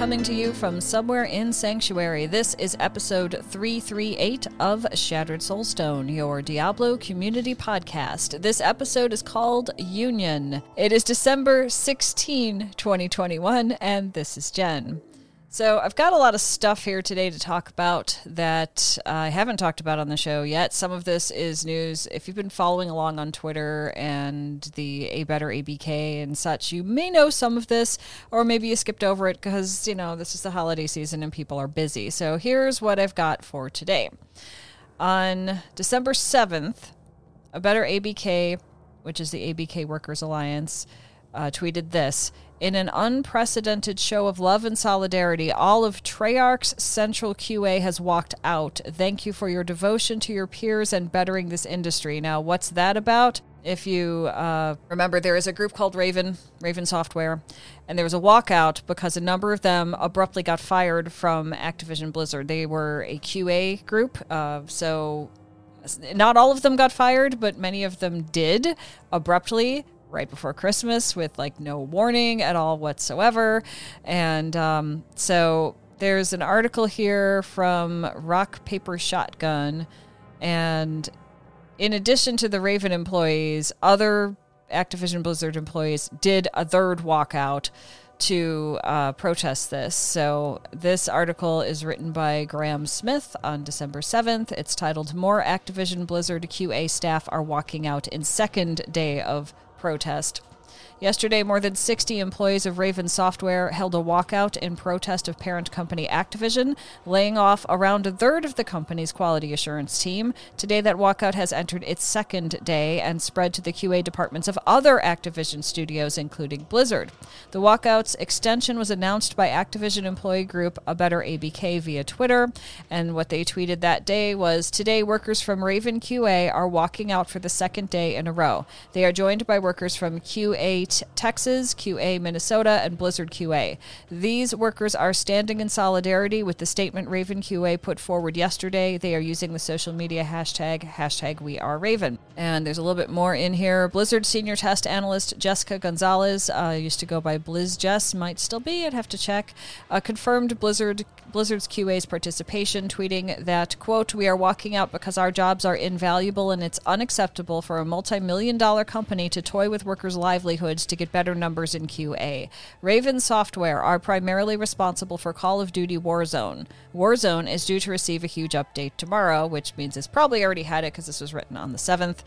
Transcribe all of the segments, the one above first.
Coming to you from somewhere in Sanctuary, this is episode 338 of Shattered Soulstone, your Diablo community podcast. This episode is called Union. It is December 16, 2021, and this is Jen. So, I've got a lot of stuff here today to talk about that I haven't talked about on the show yet. Some of this is news. If you've been following along on Twitter and the A Better ABK and such, you may know some of this, or maybe you skipped over it because, you know, this is the holiday season and people are busy. So, here's what I've got for today. On December 7th, A Better ABK, which is the ABK Workers Alliance, uh, tweeted this in an unprecedented show of love and solidarity, all of Treyarch's Central QA has walked out. Thank you for your devotion to your peers and bettering this industry. Now, what's that about? If you uh, remember, there is a group called Raven, Raven Software, and there was a walkout because a number of them abruptly got fired from Activision Blizzard. They were a QA group, uh, so not all of them got fired, but many of them did abruptly right before Christmas with like no warning at all whatsoever. And um, so there's an article here from Rock Paper Shotgun. And in addition to the Raven employees, other Activision Blizzard employees did a third walkout to uh, protest this. So, this article is written by Graham Smith on December 7th. It's titled More Activision Blizzard QA Staff Are Walking Out in Second Day of protest. Yesterday, more than 60 employees of Raven Software held a walkout in protest of parent company Activision, laying off around a third of the company's quality assurance team. Today, that walkout has entered its second day and spread to the QA departments of other Activision studios, including Blizzard. The walkout's extension was announced by Activision employee group A Better ABK via Twitter, and what they tweeted that day was Today, workers from Raven QA are walking out for the second day in a row. They are joined by workers from QA Texas, QA Minnesota, and Blizzard QA. These workers are standing in solidarity with the statement Raven QA put forward yesterday. They are using the social media hashtag, hashtag We Are Raven. And there's a little bit more in here. Blizzard senior test analyst Jessica Gonzalez, uh, used to go by Blizz Jess, might still be, I'd have to check, uh, confirmed Blizzard Blizzard's QA's participation, tweeting that, quote, we are walking out because our jobs are invaluable and it's unacceptable for a multi-million dollar company to toy with workers' livelihoods to get better numbers in QA. Raven Software are primarily responsible for Call of Duty Warzone. Warzone is due to receive a huge update tomorrow, which means it's probably already had it because this was written on the 7th,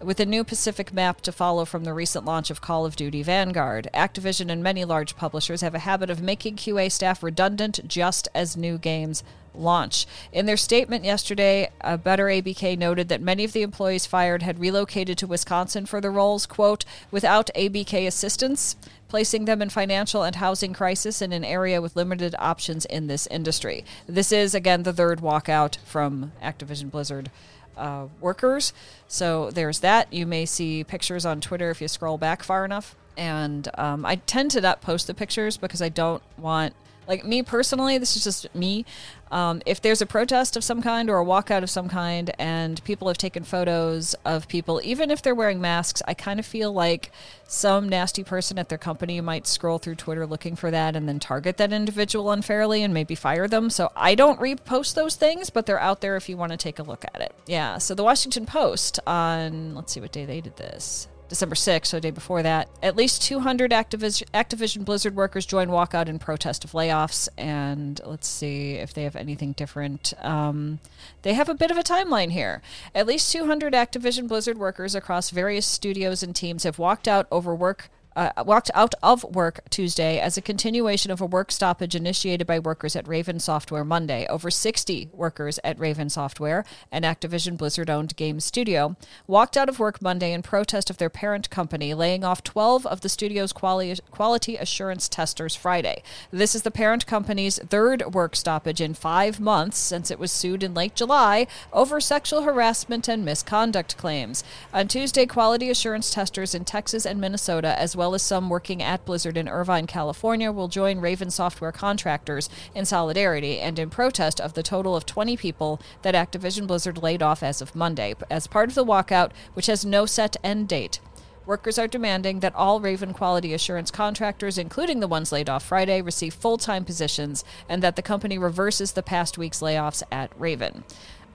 with a new Pacific map to follow from the recent launch of Call of Duty Vanguard. Activision and many large publishers have a habit of making QA staff redundant just as new games launch. In their statement yesterday, a Better ABK noted that many of the employees fired had relocated to Wisconsin for the roles, quote, without ABK assistance, placing them in financial and housing crisis in an area with limited options in this industry. This is, again, the third walkout from Activision Blizzard. Uh, workers. So there's that. You may see pictures on Twitter if you scroll back far enough. And um, I tend to not post the pictures because I don't want like me personally, this is just me. Um, if there's a protest of some kind or a walkout of some kind, and people have taken photos of people, even if they're wearing masks, I kind of feel like some nasty person at their company might scroll through Twitter looking for that and then target that individual unfairly and maybe fire them. So I don't repost those things, but they're out there if you want to take a look at it. Yeah. So the Washington Post on, let's see what day they did this. December 6th, so the day before that. At least 200 Activision, Activision Blizzard workers joined walkout in protest of layoffs. And let's see if they have anything different. Um, they have a bit of a timeline here. At least 200 Activision Blizzard workers across various studios and teams have walked out over work uh, walked out of work Tuesday as a continuation of a work stoppage initiated by workers at Raven Software Monday. Over 60 workers at Raven Software, an Activision Blizzard owned game studio, walked out of work Monday in protest of their parent company, laying off 12 of the studio's quali- quality assurance testers Friday. This is the parent company's third work stoppage in five months since it was sued in late July over sexual harassment and misconduct claims. On Tuesday, quality assurance testers in Texas and Minnesota, as well as some working at Blizzard in Irvine, California, will join Raven Software contractors in solidarity and in protest of the total of 20 people that Activision Blizzard laid off as of Monday, as part of the walkout, which has no set end date. Workers are demanding that all Raven quality assurance contractors, including the ones laid off Friday, receive full time positions and that the company reverses the past week's layoffs at Raven.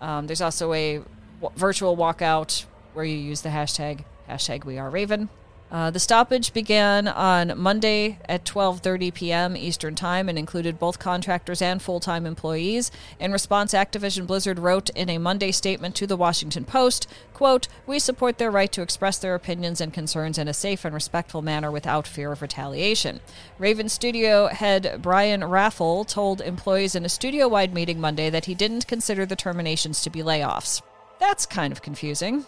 Um, there's also a w- virtual walkout where you use the hashtag hashtag We Are Raven. Uh, the stoppage began on Monday at 12:30 p.m. Eastern Time and included both contractors and full-time employees. In response, Activision Blizzard wrote in a Monday statement to the Washington Post, quote, "We support their right to express their opinions and concerns in a safe and respectful manner without fear of retaliation." Raven Studio head Brian Raffel told employees in a studio-wide meeting Monday that he didn't consider the terminations to be layoffs. That's kind of confusing.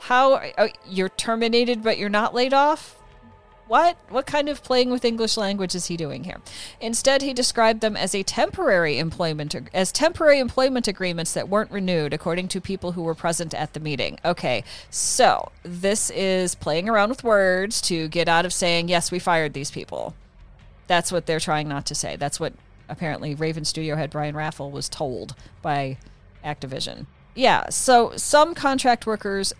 How you're terminated but you're not laid off? What? What kind of playing with English language is he doing here? Instead, he described them as a temporary employment as temporary employment agreements that weren't renewed, according to people who were present at the meeting. Okay, so this is playing around with words to get out of saying yes, we fired these people. That's what they're trying not to say. That's what apparently Raven Studio head Brian Raffel was told by Activision. Yeah, so some contract workers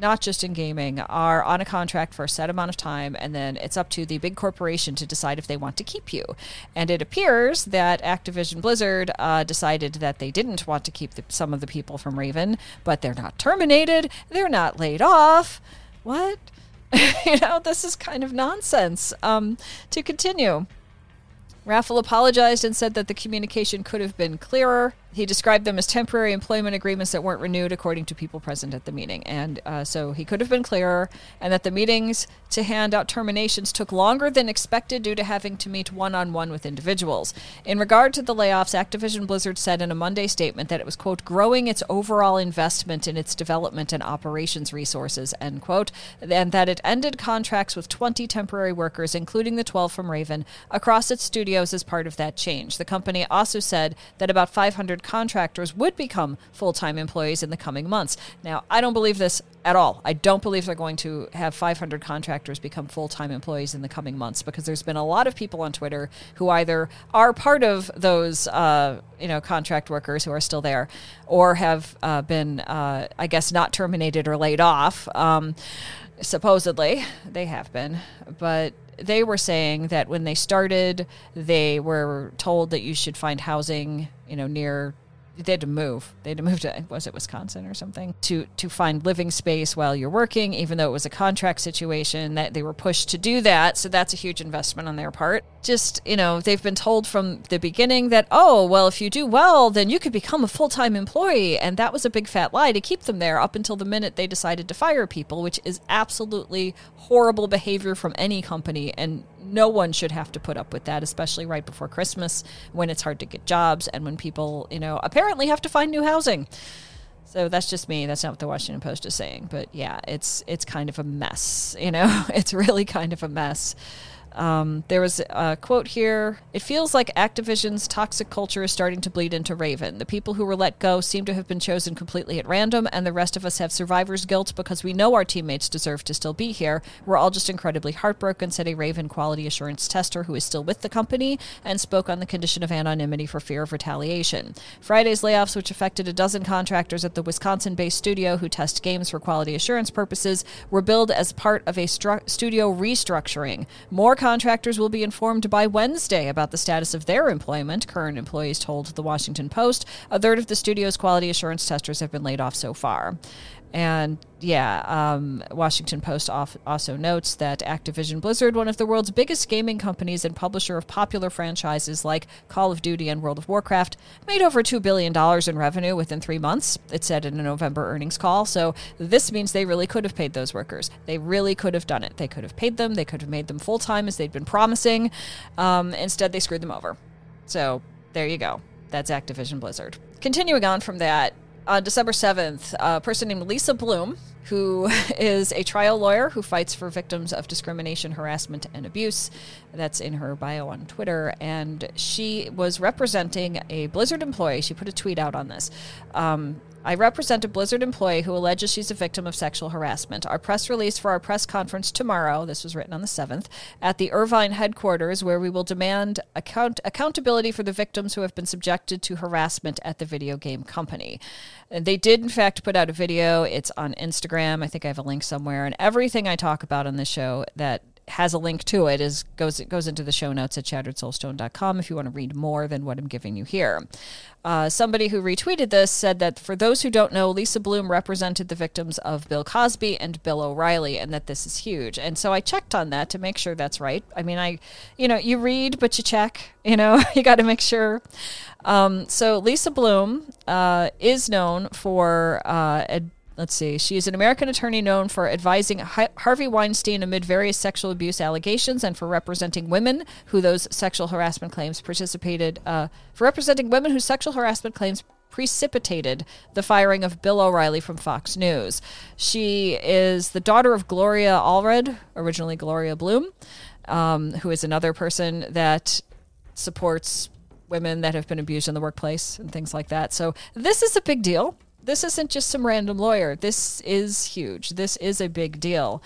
not just in gaming, are on a contract for a set amount of time, and then it's up to the big corporation to decide if they want to keep you. And it appears that Activision Blizzard uh, decided that they didn't want to keep the, some of the people from Raven, but they're not terminated, they're not laid off. What? you know, this is kind of nonsense. Um, to continue. Raffel apologized and said that the communication could have been clearer. He described them as temporary employment agreements that weren't renewed, according to people present at the meeting. And uh, so he could have been clearer, and that the meetings to hand out terminations took longer than expected due to having to meet one on one with individuals. In regard to the layoffs, Activision Blizzard said in a Monday statement that it was, quote, growing its overall investment in its development and operations resources, end quote, and that it ended contracts with 20 temporary workers, including the 12 from Raven, across its studios as part of that change. The company also said that about 500 contractors would become full time employees in the coming months. Now, I don't believe this at all. I don't believe they're going to have 500 contractors become full time employees in the coming months because there's been a lot of people on Twitter who either are part of those, uh, you know, contract workers who are still there, or have uh, been, uh, I guess, not terminated or laid off. Um, supposedly, they have been, but they were saying that when they started, they were told that you should find housing, you know, near they had to move. They had to move to was it Wisconsin or something to to find living space while you're working, even though it was a contract situation. That they were pushed to do that, so that's a huge investment on their part. Just you know, they've been told from the beginning that oh well, if you do well, then you could become a full time employee, and that was a big fat lie to keep them there up until the minute they decided to fire people, which is absolutely horrible behavior from any company and no one should have to put up with that, especially right before Christmas when it's hard to get jobs and when people, you know, apparently have to find new housing. So that's just me. That's not what the Washington Post is saying, but yeah, it's it's kind of a mess. You know, it's really kind of a mess. Um, there was a quote here. It feels like Activision's toxic culture is starting to bleed into Raven. The people who were let go seem to have been chosen completely at random, and the rest of us have survivor's guilt because we know our teammates deserve to still be here. We're all just incredibly heartbroken, said a Raven quality assurance tester who is still with the company and spoke on the condition of anonymity for fear of retaliation. Friday's layoffs, which affected a dozen contractors at the Wisconsin based studio who test games for quality assurance purposes, were billed as part of a stru- studio restructuring. More contractors will be informed by Wednesday about the status of their employment, current employees told the Washington Post. A third of the studio's quality assurance testers have been laid off so far. And yeah, um, Washington Post also notes that Activision Blizzard, one of the world's biggest gaming companies and publisher of popular franchises like Call of Duty and World of Warcraft, made over $2 billion in revenue within three months, it said in a November earnings call. So this means they really could have paid those workers. They really could have done it. They could have paid them, they could have made them full time as they'd been promising. Um, instead, they screwed them over. So there you go. That's Activision Blizzard. Continuing on from that, on December 7th, a person named Lisa Bloom, who is a trial lawyer who fights for victims of discrimination, harassment, and abuse. That's in her bio on Twitter. And she was representing a Blizzard employee. She put a tweet out on this. Um, I represent a Blizzard employee who alleges she's a victim of sexual harassment. Our press release for our press conference tomorrow, this was written on the 7th, at the Irvine headquarters, where we will demand account- accountability for the victims who have been subjected to harassment at the video game company. And they did, in fact, put out a video. It's on Instagram. I think I have a link somewhere. And everything I talk about on this show that has a link to it is goes it goes into the show notes at shatteredsoulstone.com if you want to read more than what I'm giving you here. Uh, somebody who retweeted this said that for those who don't know, Lisa Bloom represented the victims of Bill Cosby and Bill O'Reilly, and that this is huge. And so I checked on that to make sure that's right. I mean, I, you know, you read but you check. You know, you got to make sure. Um, so Lisa Bloom uh, is known for uh, Let's see. She is an American attorney known for advising Harvey Weinstein amid various sexual abuse allegations and for representing women who those sexual harassment claims participated, uh, for representing women whose sexual harassment claims precipitated the firing of Bill O'Reilly from Fox News. She is the daughter of Gloria Allred, originally Gloria Bloom, um, who is another person that supports women that have been abused in the workplace and things like that. So this is a big deal this isn't just some random lawyer. This is huge. This is a big deal.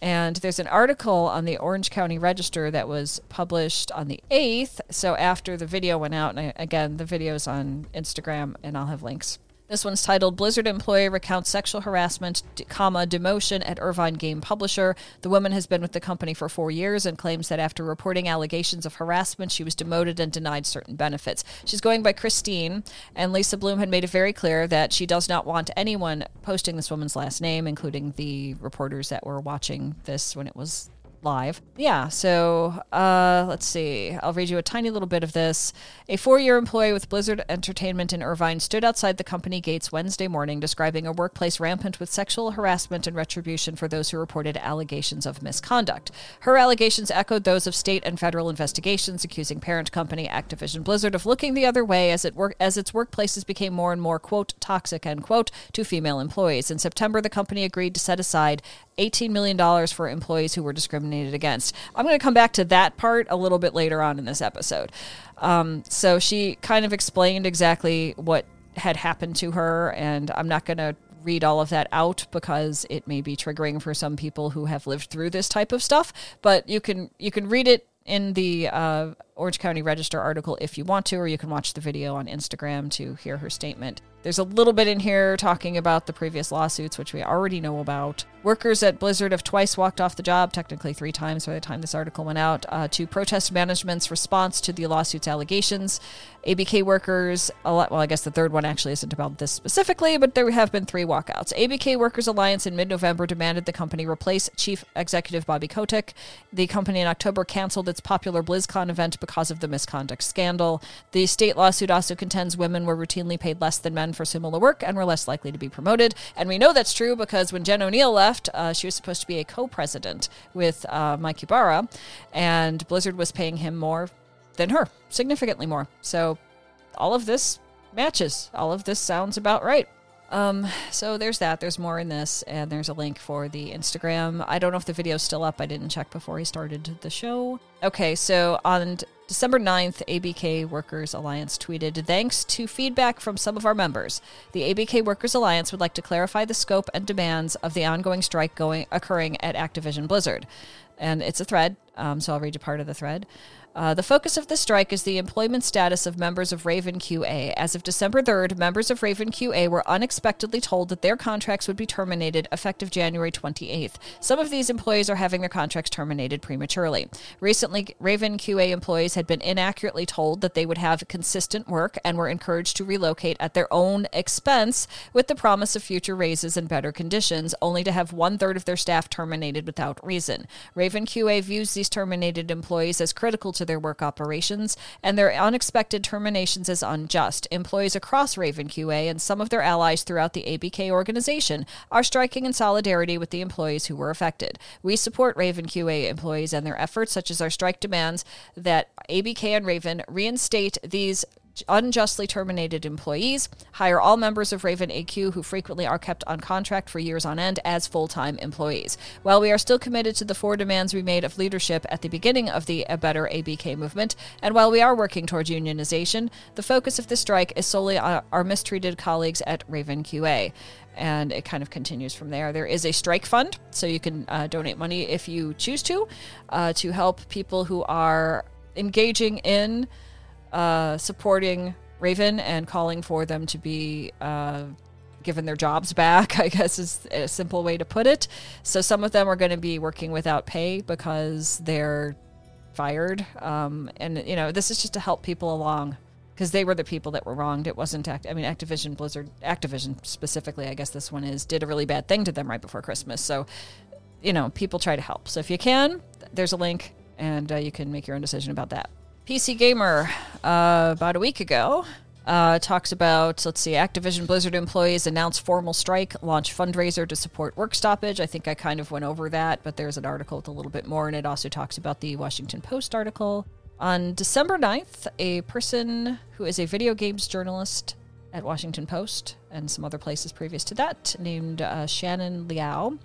And there's an article on the Orange County Register that was published on the 8th. So after the video went out, and I, again, the video is on Instagram, and I'll have links. This one's titled Blizzard Employee Recounts Sexual Harassment, comma, Demotion at Irvine Game Publisher. The woman has been with the company for four years and claims that after reporting allegations of harassment, she was demoted and denied certain benefits. She's going by Christine, and Lisa Bloom had made it very clear that she does not want anyone posting this woman's last name, including the reporters that were watching this when it was live. Yeah, so uh, let's see. I'll read you a tiny little bit of this. A four year employee with Blizzard Entertainment in Irvine stood outside the company gates Wednesday morning describing a workplace rampant with sexual harassment and retribution for those who reported allegations of misconduct. Her allegations echoed those of state and federal investigations accusing parent company Activision Blizzard of looking the other way as it work as its workplaces became more and more quote toxic end quote to female employees. In September, the company agreed to set aside $18 million for employees who were discriminated against. I'm going to come back to that part a little bit later on in this episode. Um, so she kind of explained exactly what had happened to her, and I'm not going to read all of that out because it may be triggering for some people who have lived through this type of stuff but you can you can read it in the uh, Orange County Register article if you want to, or you can watch the video on Instagram to hear her statement. There's a little bit in here talking about the previous lawsuits, which we already know about. Workers at Blizzard have twice walked off the job, technically three times by the time this article went out, uh, to protest management's response to the lawsuit's allegations. ABK workers, well, I guess the third one actually isn't about this specifically, but there have been three walkouts. ABK Workers Alliance in mid November demanded the company replace Chief Executive Bobby Kotick. The company in October canceled its popular BlizzCon event because of the misconduct scandal. The state lawsuit also contends women were routinely paid less than men for similar work and were less likely to be promoted. And we know that's true because when Jen Oneal left, uh, she was supposed to be a co president with uh, Mike Ybarra, and Blizzard was paying him more than her, significantly more. So all of this matches. All of this sounds about right. Um, so there's that. There's more in this, and there's a link for the Instagram. I don't know if the video's still up. I didn't check before he started the show. Okay, so on December 9th, ABK Workers Alliance tweeted Thanks to feedback from some of our members, the ABK Workers Alliance would like to clarify the scope and demands of the ongoing strike going occurring at Activision Blizzard. And it's a thread, um, so I'll read you part of the thread. Uh, the focus of the strike is the employment status of members of Raven QA. As of December 3rd, members of Raven QA were unexpectedly told that their contracts would be terminated effective January 28th. Some of these employees are having their contracts terminated prematurely. Recently, Raven QA employees had been inaccurately told that they would have consistent work and were encouraged to relocate at their own expense with the promise of future raises and better conditions, only to have one third of their staff terminated without reason. Raven QA views these terminated employees as critical to their work operations, and their unexpected terminations as unjust. Employees across Raven QA and some of their allies throughout the ABK organization are striking in solidarity with the employees who were affected. We support Raven QA employees and their efforts, such as our strike demands that ABK and Raven reinstate these unjustly terminated employees, hire all members of Raven AQ who frequently are kept on contract for years on end as full time employees. While we are still committed to the four demands we made of leadership at the beginning of the A Better ABK movement, and while we are working towards unionization, the focus of this strike is solely on our mistreated colleagues at Raven QA and it kind of continues from there. There is a strike fund, so you can uh, donate money if you choose to, uh, to help people who are engaging in uh, supporting Raven and calling for them to be uh, given their jobs back, I guess is a simple way to put it. So some of them are going to be working without pay because they're fired. Um, and, you know, this is just to help people along because they were the people that were wronged. It wasn't, Act- I mean, Activision Blizzard, Activision specifically, I guess this one is, did a really bad thing to them right before Christmas. So, you know, people try to help. So if you can, there's a link and uh, you can make your own decision about that. PC Gamer, uh, about a week ago, uh, talks about, let's see, Activision Blizzard employees announce formal strike, launch fundraiser to support work stoppage. I think I kind of went over that, but there's an article with a little bit more, and it also talks about the Washington Post article. On December 9th, a person who is a video games journalist at Washington Post and some other places previous to that, named uh, Shannon Liao,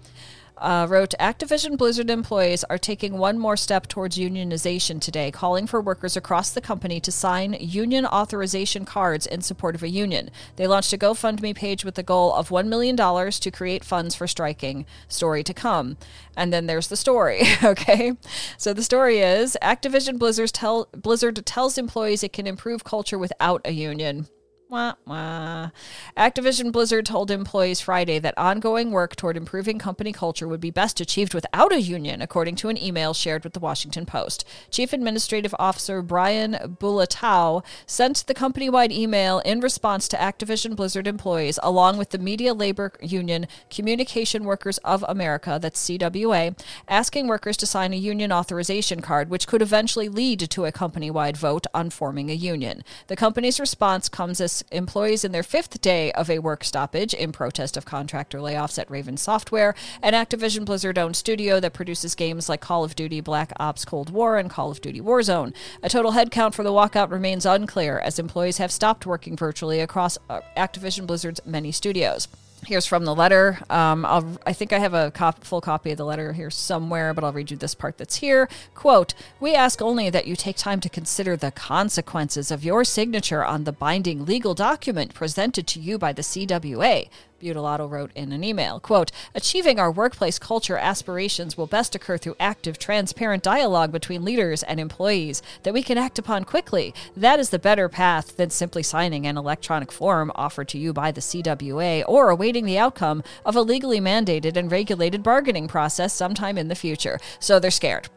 uh, wrote Activision Blizzard employees are taking one more step towards unionization today, calling for workers across the company to sign union authorization cards in support of a union. They launched a GoFundMe page with the goal of $1 million to create funds for striking. Story to come. And then there's the story, okay? So the story is Activision Blizzard, tell, Blizzard tells employees it can improve culture without a union. Wah, wah. Activision Blizzard told employees Friday that ongoing work toward improving company culture would be best achieved without a union, according to an email shared with the Washington Post. Chief Administrative Officer Brian Bulatao sent the company wide email in response to Activision Blizzard employees, along with the Media Labor Union Communication Workers of America, that's CWA, asking workers to sign a union authorization card, which could eventually lead to a company wide vote on forming a union. The company's response comes as employees in their fifth day of a work stoppage in protest of contractor layoffs at Raven Software, an Activision Blizzard owned studio that produces games like Call of Duty Black Ops Cold War and Call of Duty Warzone. A total headcount for the walkout remains unclear as employees have stopped working virtually across uh, Activision Blizzard's many studios. Here's from the letter. Um, i think I have a cop, full copy of the letter here somewhere, but I'll read you this part that's here. Quote We ask only that you take time to consider the consequences of your signature on the binding legal document presented to you by the CWA. Butylato wrote in an email, quote, Achieving our workplace culture aspirations will best occur through active, transparent dialogue between leaders and employees that we can act upon quickly. That is the better path than simply signing an electronic form offered to you by the CWA or awaiting the outcome of a legally mandated and regulated bargaining process sometime in the future. So they're scared.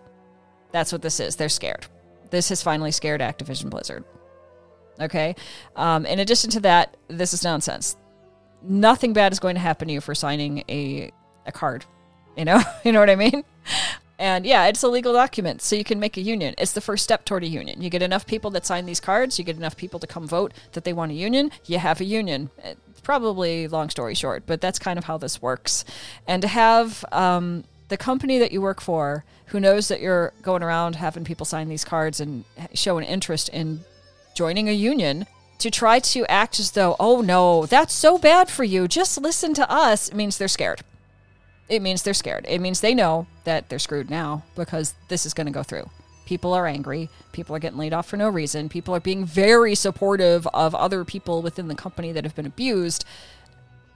That's what this is. They're scared. This has finally scared Activision Blizzard. Okay. Um, in addition to that, this is nonsense nothing bad is going to happen to you for signing a a card. You know, you know what I mean? And yeah, it's a legal document, so you can make a union. It's the first step toward a union. You get enough people that sign these cards, you get enough people to come vote that they want a union, you have a union. It's probably long story short, but that's kind of how this works. And to have um, the company that you work for, who knows that you're going around having people sign these cards and show an interest in joining a union, to try to act as though, oh no, that's so bad for you, just listen to us, it means they're scared. It means they're scared. It means they know that they're screwed now because this is going to go through. People are angry. People are getting laid off for no reason. People are being very supportive of other people within the company that have been abused.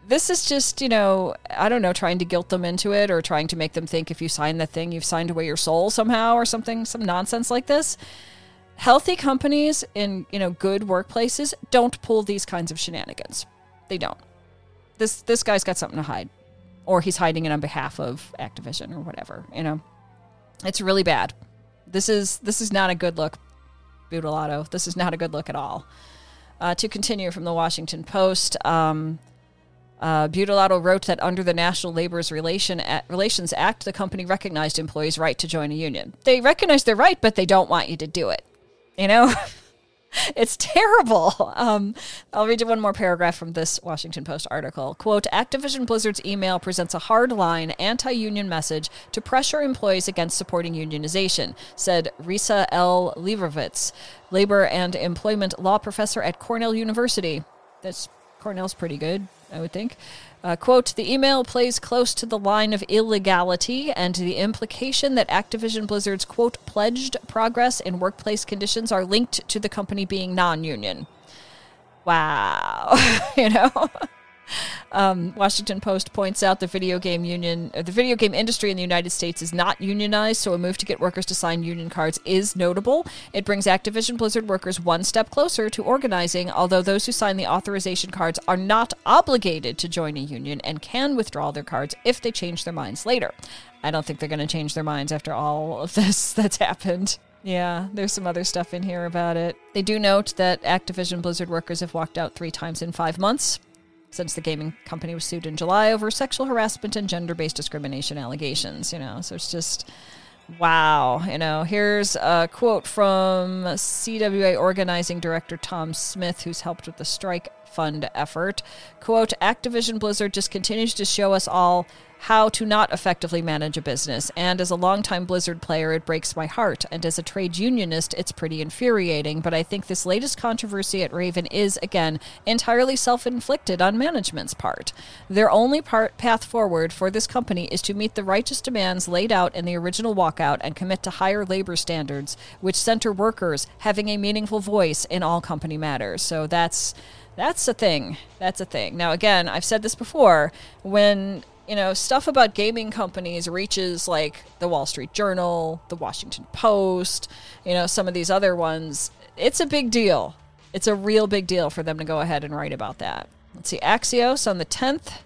this is just, you know, I don't know, trying to guilt them into it or trying to make them think if you sign the thing, you've signed away your soul somehow or something, some nonsense like this. Healthy companies in, you know, good workplaces don't pull these kinds of shenanigans. They don't. This this guy's got something to hide. Or he's hiding it on behalf of Activision or whatever, you know. It's really bad. This is this is not a good look, Butylato. This is not a good look at all. Uh, to continue from the Washington Post, um, uh, wrote that under the National Labor's Relation, Relations Act, the company recognized employees' right to join a union. They recognize their right, but they don't want you to do it. You know? it's terrible. Um, I'll read you one more paragraph from this Washington Post article. Quote Activision Blizzard's email presents a hard line, anti union message to pressure employees against supporting unionization, said Risa L. Lieberwitz, labor and employment law professor at Cornell University. That's Cornell's pretty good, I would think. Uh, quote, the email plays close to the line of illegality and the implication that Activision Blizzard's, quote, pledged progress in workplace conditions are linked to the company being non union. Wow. you know? Um, Washington Post points out the video game union, uh, the video game industry in the United States is not unionized, so a move to get workers to sign union cards is notable. It brings Activision Blizzard workers one step closer to organizing, although those who sign the authorization cards are not obligated to join a union and can withdraw their cards if they change their minds later. I don't think they're going to change their minds after all of this that's happened. Yeah, there's some other stuff in here about it. They do note that Activision Blizzard workers have walked out three times in five months since the gaming company was sued in July over sexual harassment and gender based discrimination allegations, you know. So it's just wow, you know. Here's a quote from CWA organizing director Tom Smith, who's helped with the strike fund effort. Quote Activision Blizzard just continues to show us all how to not effectively manage a business. And as a longtime Blizzard player, it breaks my heart. And as a trade unionist, it's pretty infuriating. But I think this latest controversy at Raven is, again, entirely self inflicted on management's part. Their only part, path forward for this company is to meet the righteous demands laid out in the original walkout and commit to higher labor standards, which center workers having a meaningful voice in all company matters. So that's. That's a thing. That's a thing. Now, again, I've said this before. When you know, stuff about gaming companies reaches like the Wall Street Journal, the Washington Post, you know, some of these other ones. It's a big deal. It's a real big deal for them to go ahead and write about that. Let's see. Axios on the 10th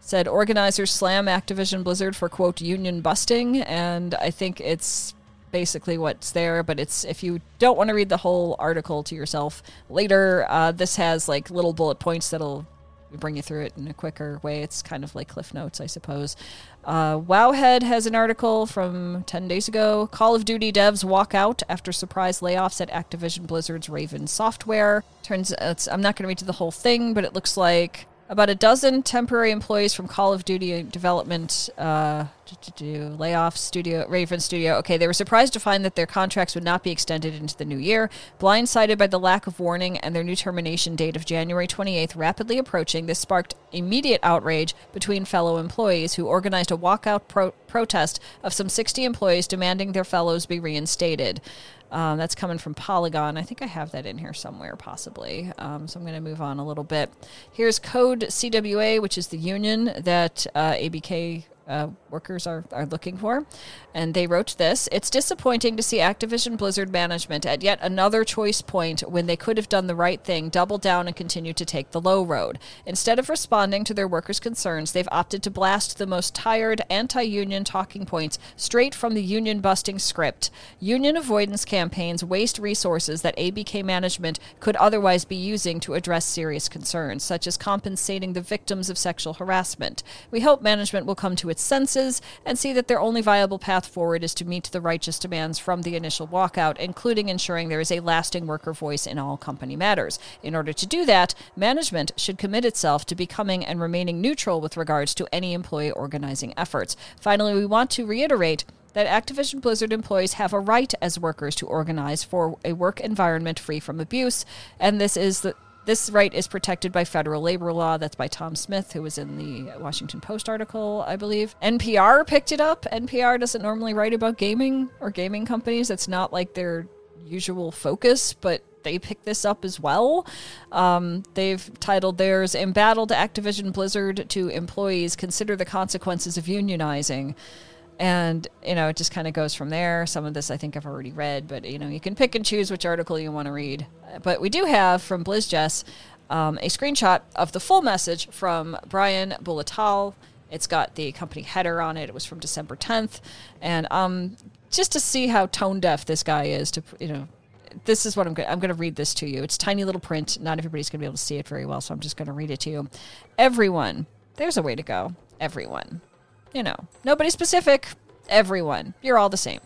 said organizers slam Activision Blizzard for quote union busting, and I think it's basically what's there. But it's if you don't want to read the whole article to yourself later, uh, this has like little bullet points that'll bring you through it in a quicker way. It's kind of like Cliff Notes, I suppose. Uh, Wowhead has an article from 10 days ago. Call of Duty devs walk out after surprise layoffs at Activision Blizzard's Raven Software. Turns out, I'm not going to read the whole thing, but it looks like about a dozen temporary employees from Call of Duty development uh, layoff studio Raven Studio. Okay, they were surprised to find that their contracts would not be extended into the new year. Blindsided by the lack of warning and their new termination date of January 28th rapidly approaching, this sparked immediate outrage between fellow employees who organized a walkout pro- protest of some 60 employees demanding their fellows be reinstated. Um, that's coming from Polygon. I think I have that in here somewhere, possibly. Um, so I'm going to move on a little bit. Here's Code CWA, which is the union that uh, ABK uh, workers are, are looking for. And they wrote this It's disappointing to see Activision Blizzard management at yet another choice point when they could have done the right thing, double down, and continue to take the low road. Instead of responding to their workers' concerns, they've opted to blast the most tired anti union talking points straight from the union busting script. Union avoidance campaigns waste resources that ABK management could otherwise be using to address serious concerns, such as compensating the victims of sexual harassment. We hope management will come to its senses and see that their only viable path forward is to meet the righteous demands from the initial walkout, including ensuring there is a lasting worker voice in all company matters. In order to do that, management should commit itself to becoming and remaining neutral with regards to any employee organizing efforts. Finally, we want to reiterate that Activision Blizzard employees have a right as workers to organize for a work environment free from abuse, and this is the this right is protected by federal labor law. That's by Tom Smith, who was in the Washington Post article, I believe. NPR picked it up. NPR doesn't normally write about gaming or gaming companies. It's not like their usual focus, but they picked this up as well. Um, they've titled theirs Embattled Activision Blizzard to Employees Consider the Consequences of Unionizing. And, you know, it just kind of goes from there. Some of this I think I've already read, but, you know, you can pick and choose which article you want to read. But we do have from BlizzJess um, a screenshot of the full message from Brian Bulatao. It's got the company header on it. It was from December 10th. And um, just to see how tone deaf this guy is to, you know, this is what I'm going. I'm going to read this to you. It's tiny little print. Not everybody's going to be able to see it very well, so I'm just going to read it to you. Everyone, there's a way to go. Everyone, you know, nobody specific. Everyone, you're all the same.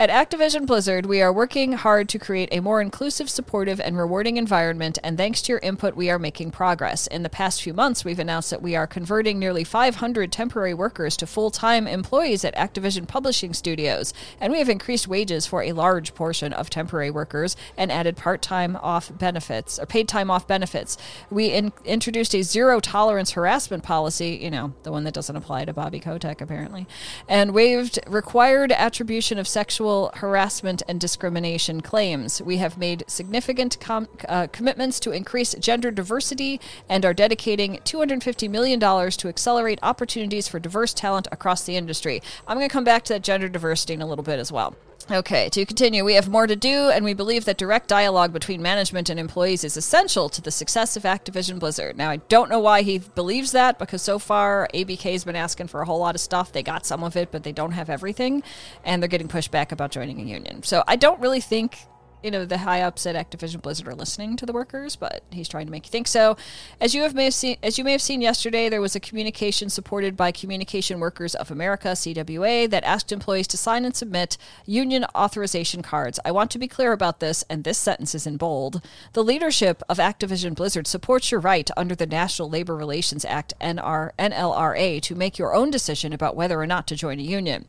At Activision Blizzard, we are working hard to create a more inclusive, supportive, and rewarding environment, and thanks to your input, we are making progress. In the past few months, we've announced that we are converting nearly 500 temporary workers to full time employees at Activision Publishing Studios, and we have increased wages for a large portion of temporary workers and added part time off benefits, or paid time off benefits. We in- introduced a zero tolerance harassment policy, you know, the one that doesn't apply to Bobby Kotick, apparently, and waived required attribution of sexual harassment and discrimination claims. We have made significant com- uh, commitments to increase gender diversity and are dedicating $250 million to accelerate opportunities for diverse talent across the industry. I'm going to come back to that gender diversity in a little bit as well. Okay, to continue, we have more to do, and we believe that direct dialogue between management and employees is essential to the success of Activision Blizzard. Now, I don't know why he believes that, because so far ABK has been asking for a whole lot of stuff. They got some of it, but they don't have everything, and they're getting pushed back about joining a union. So I don't really think you know the high ups at Activision Blizzard are listening to the workers, but he's trying to make you think so. As you have may have seen, as you may have seen yesterday, there was a communication supported by Communication Workers of America (CWA) that asked employees to sign and submit union authorization cards. I want to be clear about this, and this sentence is in bold. The leadership of Activision Blizzard supports your right under the National Labor Relations Act (NR NLRA) to make your own decision about whether or not to join a union.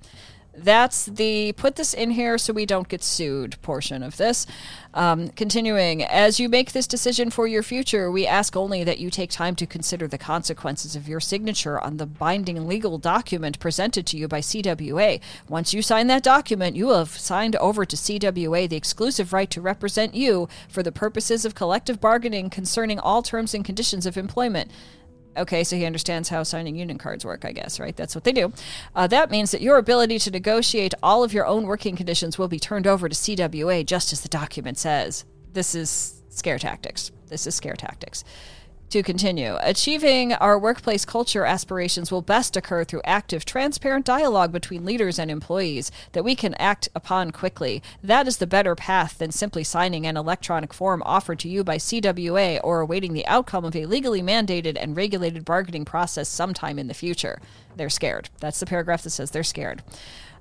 That's the put this in here so we don't get sued portion of this. Um, continuing, as you make this decision for your future, we ask only that you take time to consider the consequences of your signature on the binding legal document presented to you by CWA. Once you sign that document, you have signed over to CWA the exclusive right to represent you for the purposes of collective bargaining concerning all terms and conditions of employment. Okay, so he understands how signing union cards work, I guess, right? That's what they do. Uh, that means that your ability to negotiate all of your own working conditions will be turned over to CWA, just as the document says. This is scare tactics. This is scare tactics. To continue, achieving our workplace culture aspirations will best occur through active, transparent dialogue between leaders and employees that we can act upon quickly. That is the better path than simply signing an electronic form offered to you by CWA or awaiting the outcome of a legally mandated and regulated bargaining process sometime in the future. They're scared. That's the paragraph that says they're scared.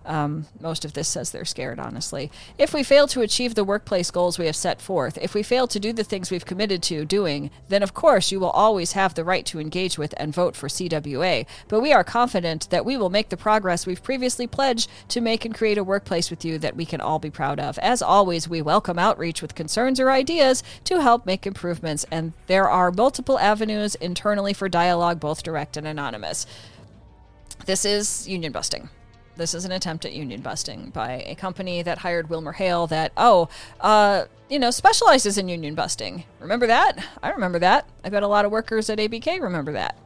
Um, most of this says they're scared, honestly. If we fail to achieve the workplace goals we have set forth, if we fail to do the things we've committed to doing, then of course you will always have the right to engage with and vote for CWA. But we are confident that we will make the progress we've previously pledged to make and create a workplace with you that we can all be proud of. As always, we welcome outreach with concerns or ideas to help make improvements, and there are multiple avenues internally for dialogue, both direct and anonymous. This is union busting. This is an attempt at union busting by a company that hired Wilmer Hale that, oh, uh, you know, specializes in union busting. Remember that? I remember that. I bet a lot of workers at ABK remember that.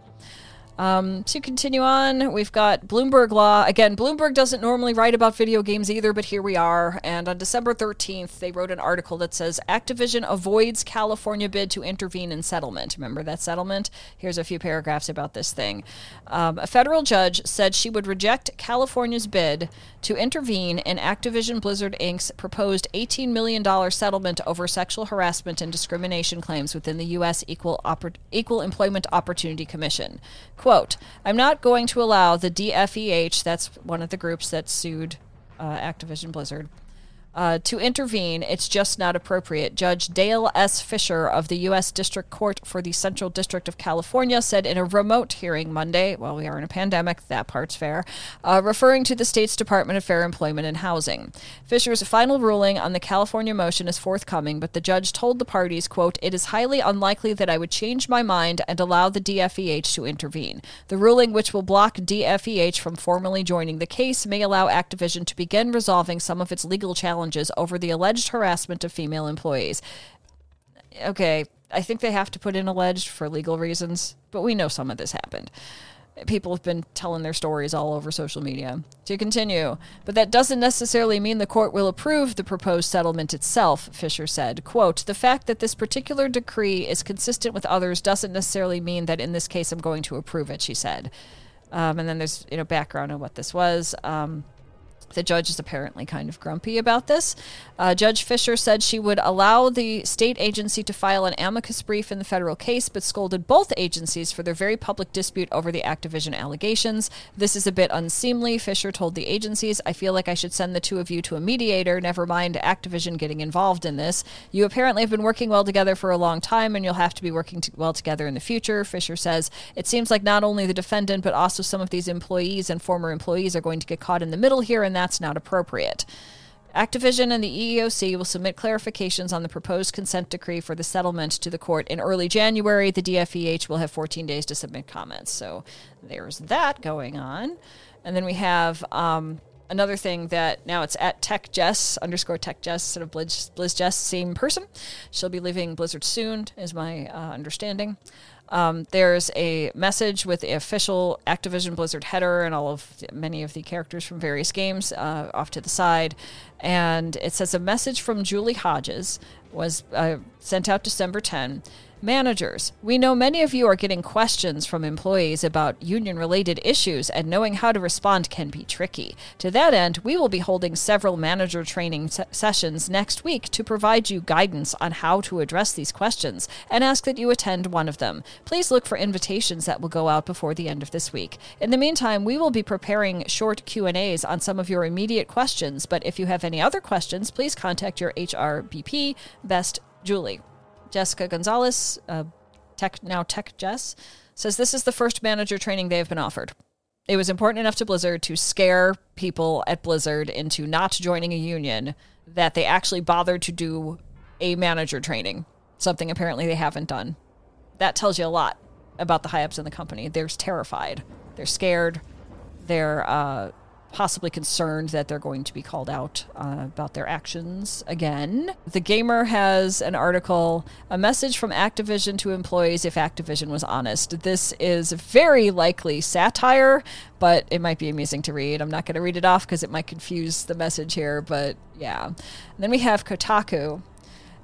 Um, to continue on, we've got Bloomberg Law. Again, Bloomberg doesn't normally write about video games either, but here we are. And on December 13th, they wrote an article that says Activision avoids California bid to intervene in settlement. Remember that settlement? Here's a few paragraphs about this thing. Um, a federal judge said she would reject California's bid to intervene in Activision Blizzard Inc.'s proposed $18 million settlement over sexual harassment and discrimination claims within the U.S. Equal, Oppor- Equal Employment Opportunity Commission. Quote, I'm not going to allow the DFEH, that's one of the groups that sued uh, Activision Blizzard, uh, to intervene. It's just not appropriate. Judge Dale S. Fisher of the U.S. District Court for the Central District of California said in a remote hearing Monday, while we are in a pandemic, that part's fair, uh, referring to the state's Department of Fair Employment and Housing. Fisher's final ruling on the California motion is forthcoming, but the judge told the parties, quote, it is highly unlikely that I would change my mind and allow the DFEH to intervene. The ruling, which will block DFEH from formally joining the case, may allow Activision to begin resolving some of its legal challenges challenges over the alleged harassment of female employees. Okay, I think they have to put in alleged for legal reasons, but we know some of this happened people have been telling their stories all over social media. To continue, but that doesn't necessarily mean the court will approve the proposed settlement itself, Fisher said. Quote, the fact that this particular decree is consistent with others doesn't necessarily mean that in this case I'm going to approve it, she said. Um, and then there's, you know, background on what this was. Um, the judge is apparently kind of grumpy about this. Uh, judge Fisher said she would allow the state agency to file an amicus brief in the federal case, but scolded both agencies for their very public dispute over the Activision allegations. This is a bit unseemly, Fisher told the agencies. I feel like I should send the two of you to a mediator, never mind Activision getting involved in this. You apparently have been working well together for a long time, and you'll have to be working well together in the future, Fisher says. It seems like not only the defendant, but also some of these employees and former employees are going to get caught in the middle here, and that that's not appropriate. Activision and the EEOC will submit clarifications on the proposed consent decree for the settlement to the court in early January. The DFEH will have 14 days to submit comments. So there's that going on. And then we have um, another thing that now it's at Tech Jess underscore Tech Jess, sort of Blizz, Blizz Jess, same person. She'll be leaving Blizzard soon, is my uh, understanding. Um, there's a message with the official Activision Blizzard header and all of many of the characters from various games uh, off to the side, and it says a message from Julie Hodges was uh, sent out December 10 Managers, we know many of you are getting questions from employees about union related issues, and knowing how to respond can be tricky. To that end, we will be holding several manager training se- sessions next week to provide you guidance on how to address these questions and ask that you attend one of them. Please look for invitations that will go out before the end of this week. In the meantime, we will be preparing short Q&As on some of your immediate questions, but if you have any other questions, please contact your HRBP, Best Julie. Jessica Gonzalez, uh, tech now Tech Jess, says this is the first manager training they have been offered. It was important enough to Blizzard to scare people at Blizzard into not joining a union that they actually bothered to do a manager training, something apparently they haven't done. That tells you a lot about the high ups in the company. They're terrified, they're scared, they're uh, possibly concerned that they're going to be called out uh, about their actions again. The Gamer has an article, a message from Activision to employees if Activision was honest. This is very likely satire, but it might be amusing to read. I'm not going to read it off because it might confuse the message here, but yeah. And then we have Kotaku.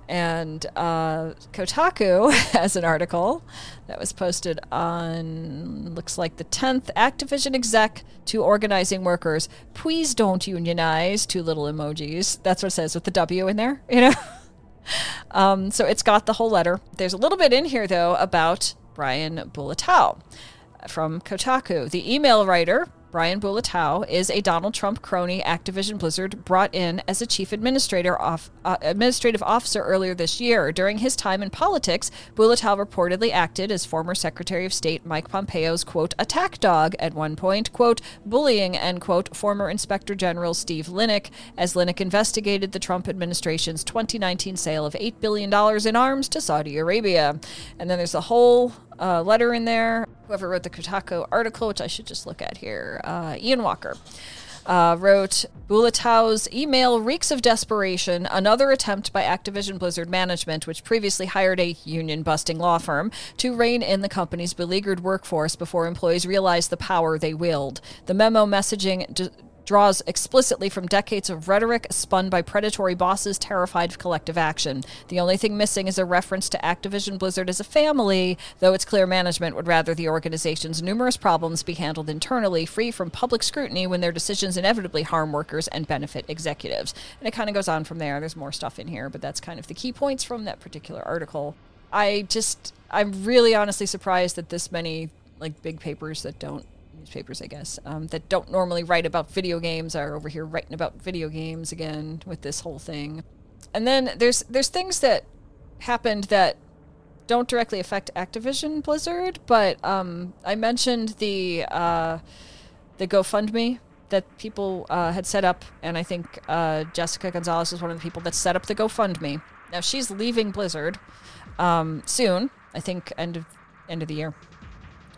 And uh, Kotaku has an article that was posted on, looks like the 10th. Activision exec to organizing workers. Please don't unionize. Two little emojis. That's what it says with the W in there, you know? um, so it's got the whole letter. There's a little bit in here, though, about Brian Bulatao from Kotaku. The email writer Brian Bulatao is a Donald Trump crony Activision Blizzard brought in as a chief administrator off, uh, administrative officer earlier this year. During his time in politics, Bulatao reportedly acted as former Secretary of State Mike Pompeo's quote attack dog at one point, quote bullying end quote former Inspector General Steve Linick as Linick investigated the Trump administration's 2019 sale of $8 billion in arms to Saudi Arabia. And then there's a whole uh, letter in there. Whoever wrote the Kotaku article, which I should just look at here, uh, Ian Walker. Uh, wrote Bulatao's email reeks of desperation, another attempt by Activision Blizzard management, which previously hired a union busting law firm, to rein in the company's beleaguered workforce before employees realized the power they wield. The memo messaging d- draws explicitly from decades of rhetoric spun by predatory bosses terrified of collective action. The only thing missing is a reference to Activision Blizzard as a family, though it's clear management would rather the organization's numerous problems be handled internally, free from public scrutiny when their decisions inevitably harm workers and benefit executives. And it kind of goes on from there. There's more stuff in here, but that's kind of the key points from that particular article. I just, I'm really honestly surprised that this many like big papers that don't newspapers, I guess, um, that don't normally write about video games are over here writing about video games again with this whole thing. And then there's there's things that happened that don't directly affect Activision Blizzard, but um, I mentioned the uh, the GoFundMe that people uh, had set up, and I think uh, Jessica Gonzalez is one of the people that set up the GoFundMe. Now she's leaving Blizzard um, soon. I think end of end of the year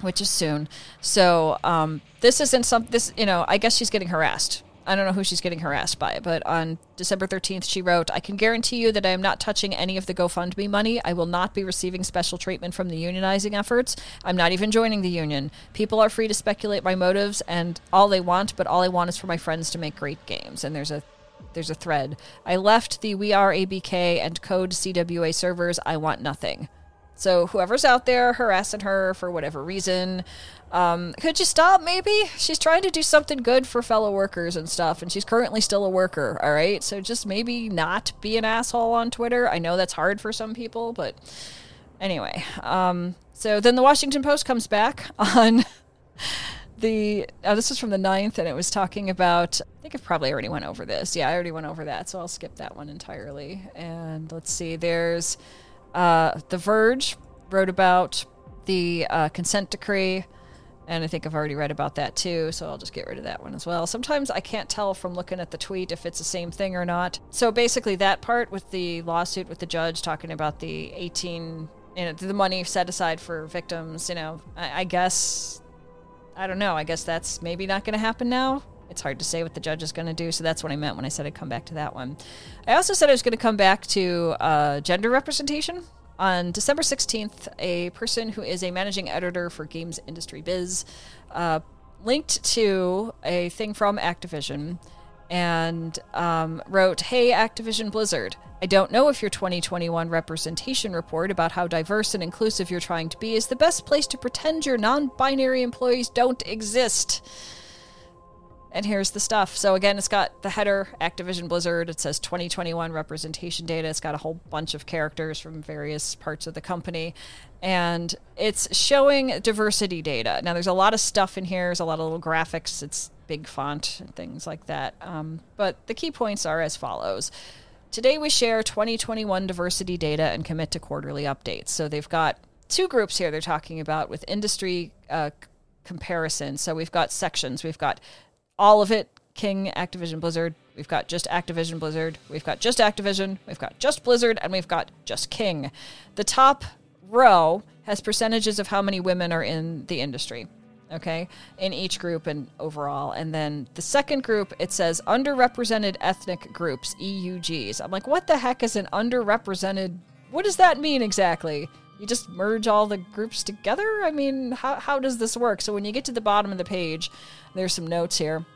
which is soon. So um, this isn't some. This you know, I guess she's getting harassed. I don't know who she's getting harassed by, but on December 13th, she wrote, I can guarantee you that I am not touching any of the GoFundMe money. I will not be receiving special treatment from the unionizing efforts. I'm not even joining the union. People are free to speculate my motives and all they want, but all I want is for my friends to make great games. And there's a there's a thread. I left the We Are ABK and Code CWA servers. I want nothing. So whoever's out there harassing her for whatever reason, um, could you stop? Maybe she's trying to do something good for fellow workers and stuff, and she's currently still a worker. All right, so just maybe not be an asshole on Twitter. I know that's hard for some people, but anyway. Um, so then the Washington Post comes back on the oh, this was from the 9th and it was talking about i think I've probably already went over this yeah i already went over that so i'll skip that one entirely and let's see there's uh, the verge wrote about the uh, consent decree and i think i've already read about that too so i'll just get rid of that one as well sometimes i can't tell from looking at the tweet if it's the same thing or not so basically that part with the lawsuit with the judge talking about the 18 you know the money set aside for victims you know I, I guess I don't know. I guess that's maybe not going to happen now. It's hard to say what the judge is going to do, so that's what I meant when I said I'd come back to that one. I also said I was going to come back to uh, gender representation. On December 16th, a person who is a managing editor for Games Industry Biz uh, linked to a thing from Activision and um, wrote, Hey, Activision Blizzard, I don't know if your 2021 representation report about how diverse and inclusive you're trying to be is the best place to pretend your non binary employees don't exist. And here's the stuff. So, again, it's got the header Activision Blizzard. It says 2021 representation data. It's got a whole bunch of characters from various parts of the company. And it's showing diversity data. Now, there's a lot of stuff in here, there's a lot of little graphics. It's big font and things like that. Um, but the key points are as follows Today we share 2021 diversity data and commit to quarterly updates. So they've got two groups here they're talking about with industry uh, comparison. So we've got sections. We've got all of it King, Activision Blizzard. We've got just Activision Blizzard. We've got just Activision. We've got just Blizzard. And we've got just King. The top row has percentages of how many women are in the industry okay, in each group and overall. And then the second group, it says underrepresented ethnic groups, EUGs. I'm like, what the heck is an underrepresented? What does that mean exactly? You just merge all the groups together? I mean, how, how does this work? So when you get to the bottom of the page, there's some notes here.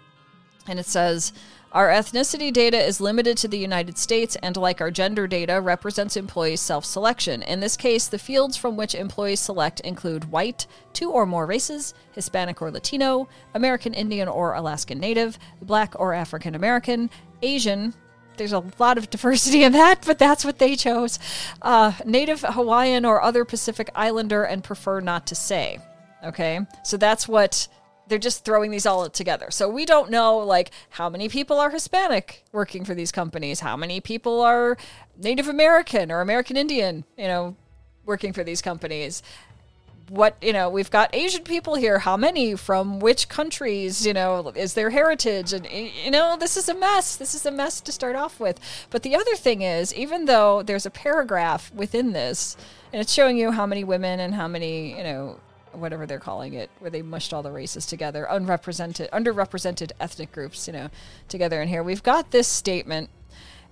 And it says, our ethnicity data is limited to the United States and, like our gender data, represents employees' self selection. In this case, the fields from which employees select include white, two or more races, Hispanic or Latino, American Indian or Alaskan Native, black or African American, Asian, there's a lot of diversity in that, but that's what they chose. Uh, Native Hawaiian or other Pacific Islander and prefer not to say. Okay, so that's what they're just throwing these all together. So we don't know like how many people are Hispanic working for these companies, how many people are Native American or American Indian, you know, working for these companies. What, you know, we've got Asian people here. How many from which countries, you know, is their heritage? And, you know, this is a mess. This is a mess to start off with. But the other thing is, even though there's a paragraph within this, and it's showing you how many women and how many, you know, whatever they're calling it, where they mushed all the races together, unrepresented, underrepresented ethnic groups, you know, together in here. We've got this statement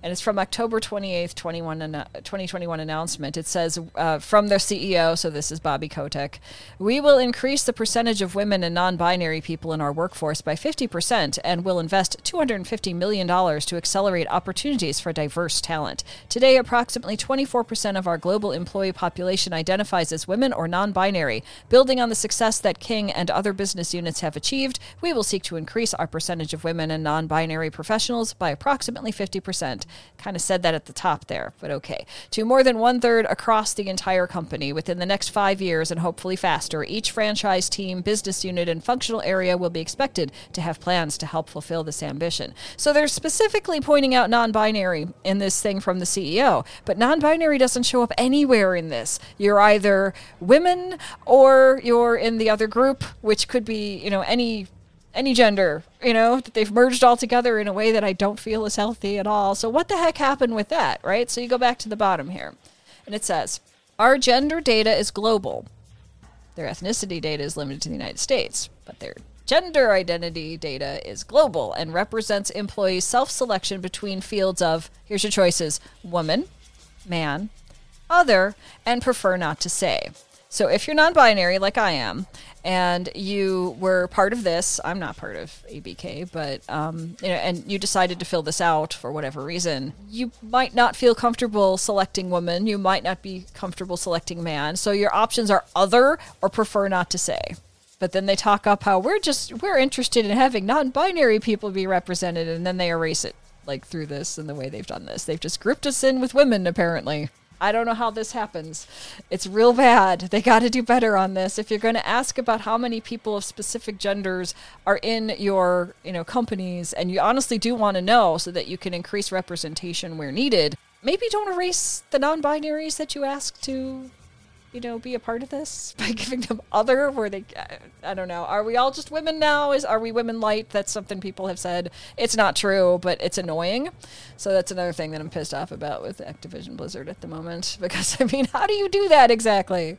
and it's from October 28th, 2021 announcement. It says uh, from their CEO, so this is Bobby Kotick, we will increase the percentage of women and non binary people in our workforce by 50% and will invest $250 million to accelerate opportunities for diverse talent. Today, approximately 24% of our global employee population identifies as women or non binary. Building on the success that King and other business units have achieved, we will seek to increase our percentage of women and non binary professionals by approximately 50%. Kind of said that at the top there, but okay. To more than one third across the entire company within the next five years and hopefully faster, each franchise team, business unit, and functional area will be expected to have plans to help fulfill this ambition. So they're specifically pointing out non binary in this thing from the CEO, but non binary doesn't show up anywhere in this. You're either women or you're in the other group, which could be, you know, any any gender, you know, that they've merged all together in a way that I don't feel is healthy at all. So, what the heck happened with that, right? So, you go back to the bottom here, and it says, Our gender data is global. Their ethnicity data is limited to the United States, but their Gender identity data is global and represents employees' self selection between fields of, here's your choices woman, man, other, and prefer not to say. So if you're non binary like I am, and you were part of this, I'm not part of ABK, but um, you know, and you decided to fill this out for whatever reason, you might not feel comfortable selecting woman. You might not be comfortable selecting man. So your options are other or prefer not to say. But then they talk up how we're just we're interested in having non-binary people be represented, and then they erase it like through this and the way they've done this. They've just grouped us in with women apparently. I don't know how this happens. It's real bad. They got to do better on this. If you're going to ask about how many people of specific genders are in your, you know, companies and you honestly do want to know so that you can increase representation where needed, maybe don't erase the non-binaries that you ask to you know, be a part of this by giving them other where they I don't know. Are we all just women now? Is are we women light? That's something people have said. It's not true, but it's annoying. So that's another thing that I'm pissed off about with Activision Blizzard at the moment because I mean, how do you do that exactly?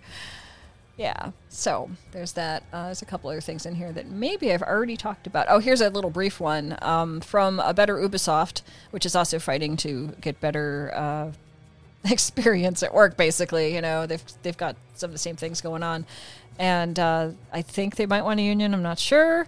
Yeah. So there's that. Uh, there's a couple other things in here that maybe I've already talked about. Oh, here's a little brief one um, from a better Ubisoft, which is also fighting to get better uh, experience at work. Basically, you know, they've they've got some of the same things going on, and uh, I think they might want a union. I'm not sure.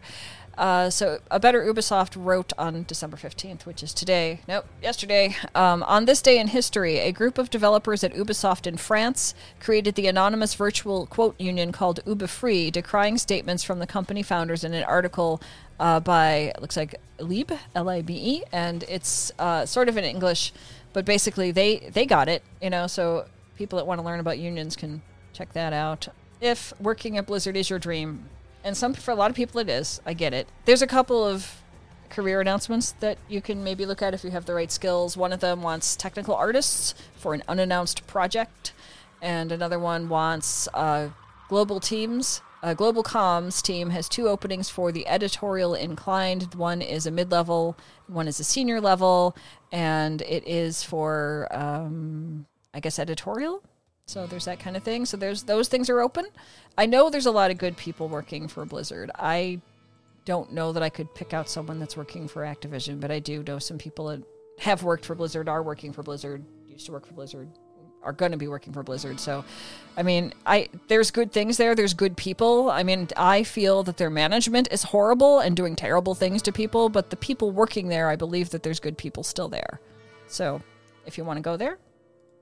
Uh, so, a better Ubisoft wrote on December 15th, which is today. Nope, yesterday. Um, on this day in history, a group of developers at Ubisoft in France created the anonymous virtual quote union called UbiFree, decrying statements from the company founders in an article uh, by, looks like Libe, L I B E, and it's uh, sort of in English but basically they they got it you know so people that want to learn about unions can check that out. If working at blizzard is your dream and some for a lot of people it is i get it. There's a couple of career announcements that you can maybe look at if you have the right skills. One of them wants technical artists for an unannounced project and another one wants uh, global teams a global comms team has two openings for the editorial inclined. One is a mid level, one is a senior level, and it is for, um, I guess, editorial. So there's that kind of thing. So there's those things are open. I know there's a lot of good people working for Blizzard. I don't know that I could pick out someone that's working for Activision, but I do know some people that have worked for Blizzard, are working for Blizzard, used to work for Blizzard, are going to be working for Blizzard. So, I mean, I there's good things there. There's good people. I mean, I feel that their management is horrible and doing terrible things to people, but the people working there, I believe that there's good people still there. So, if you want to go there,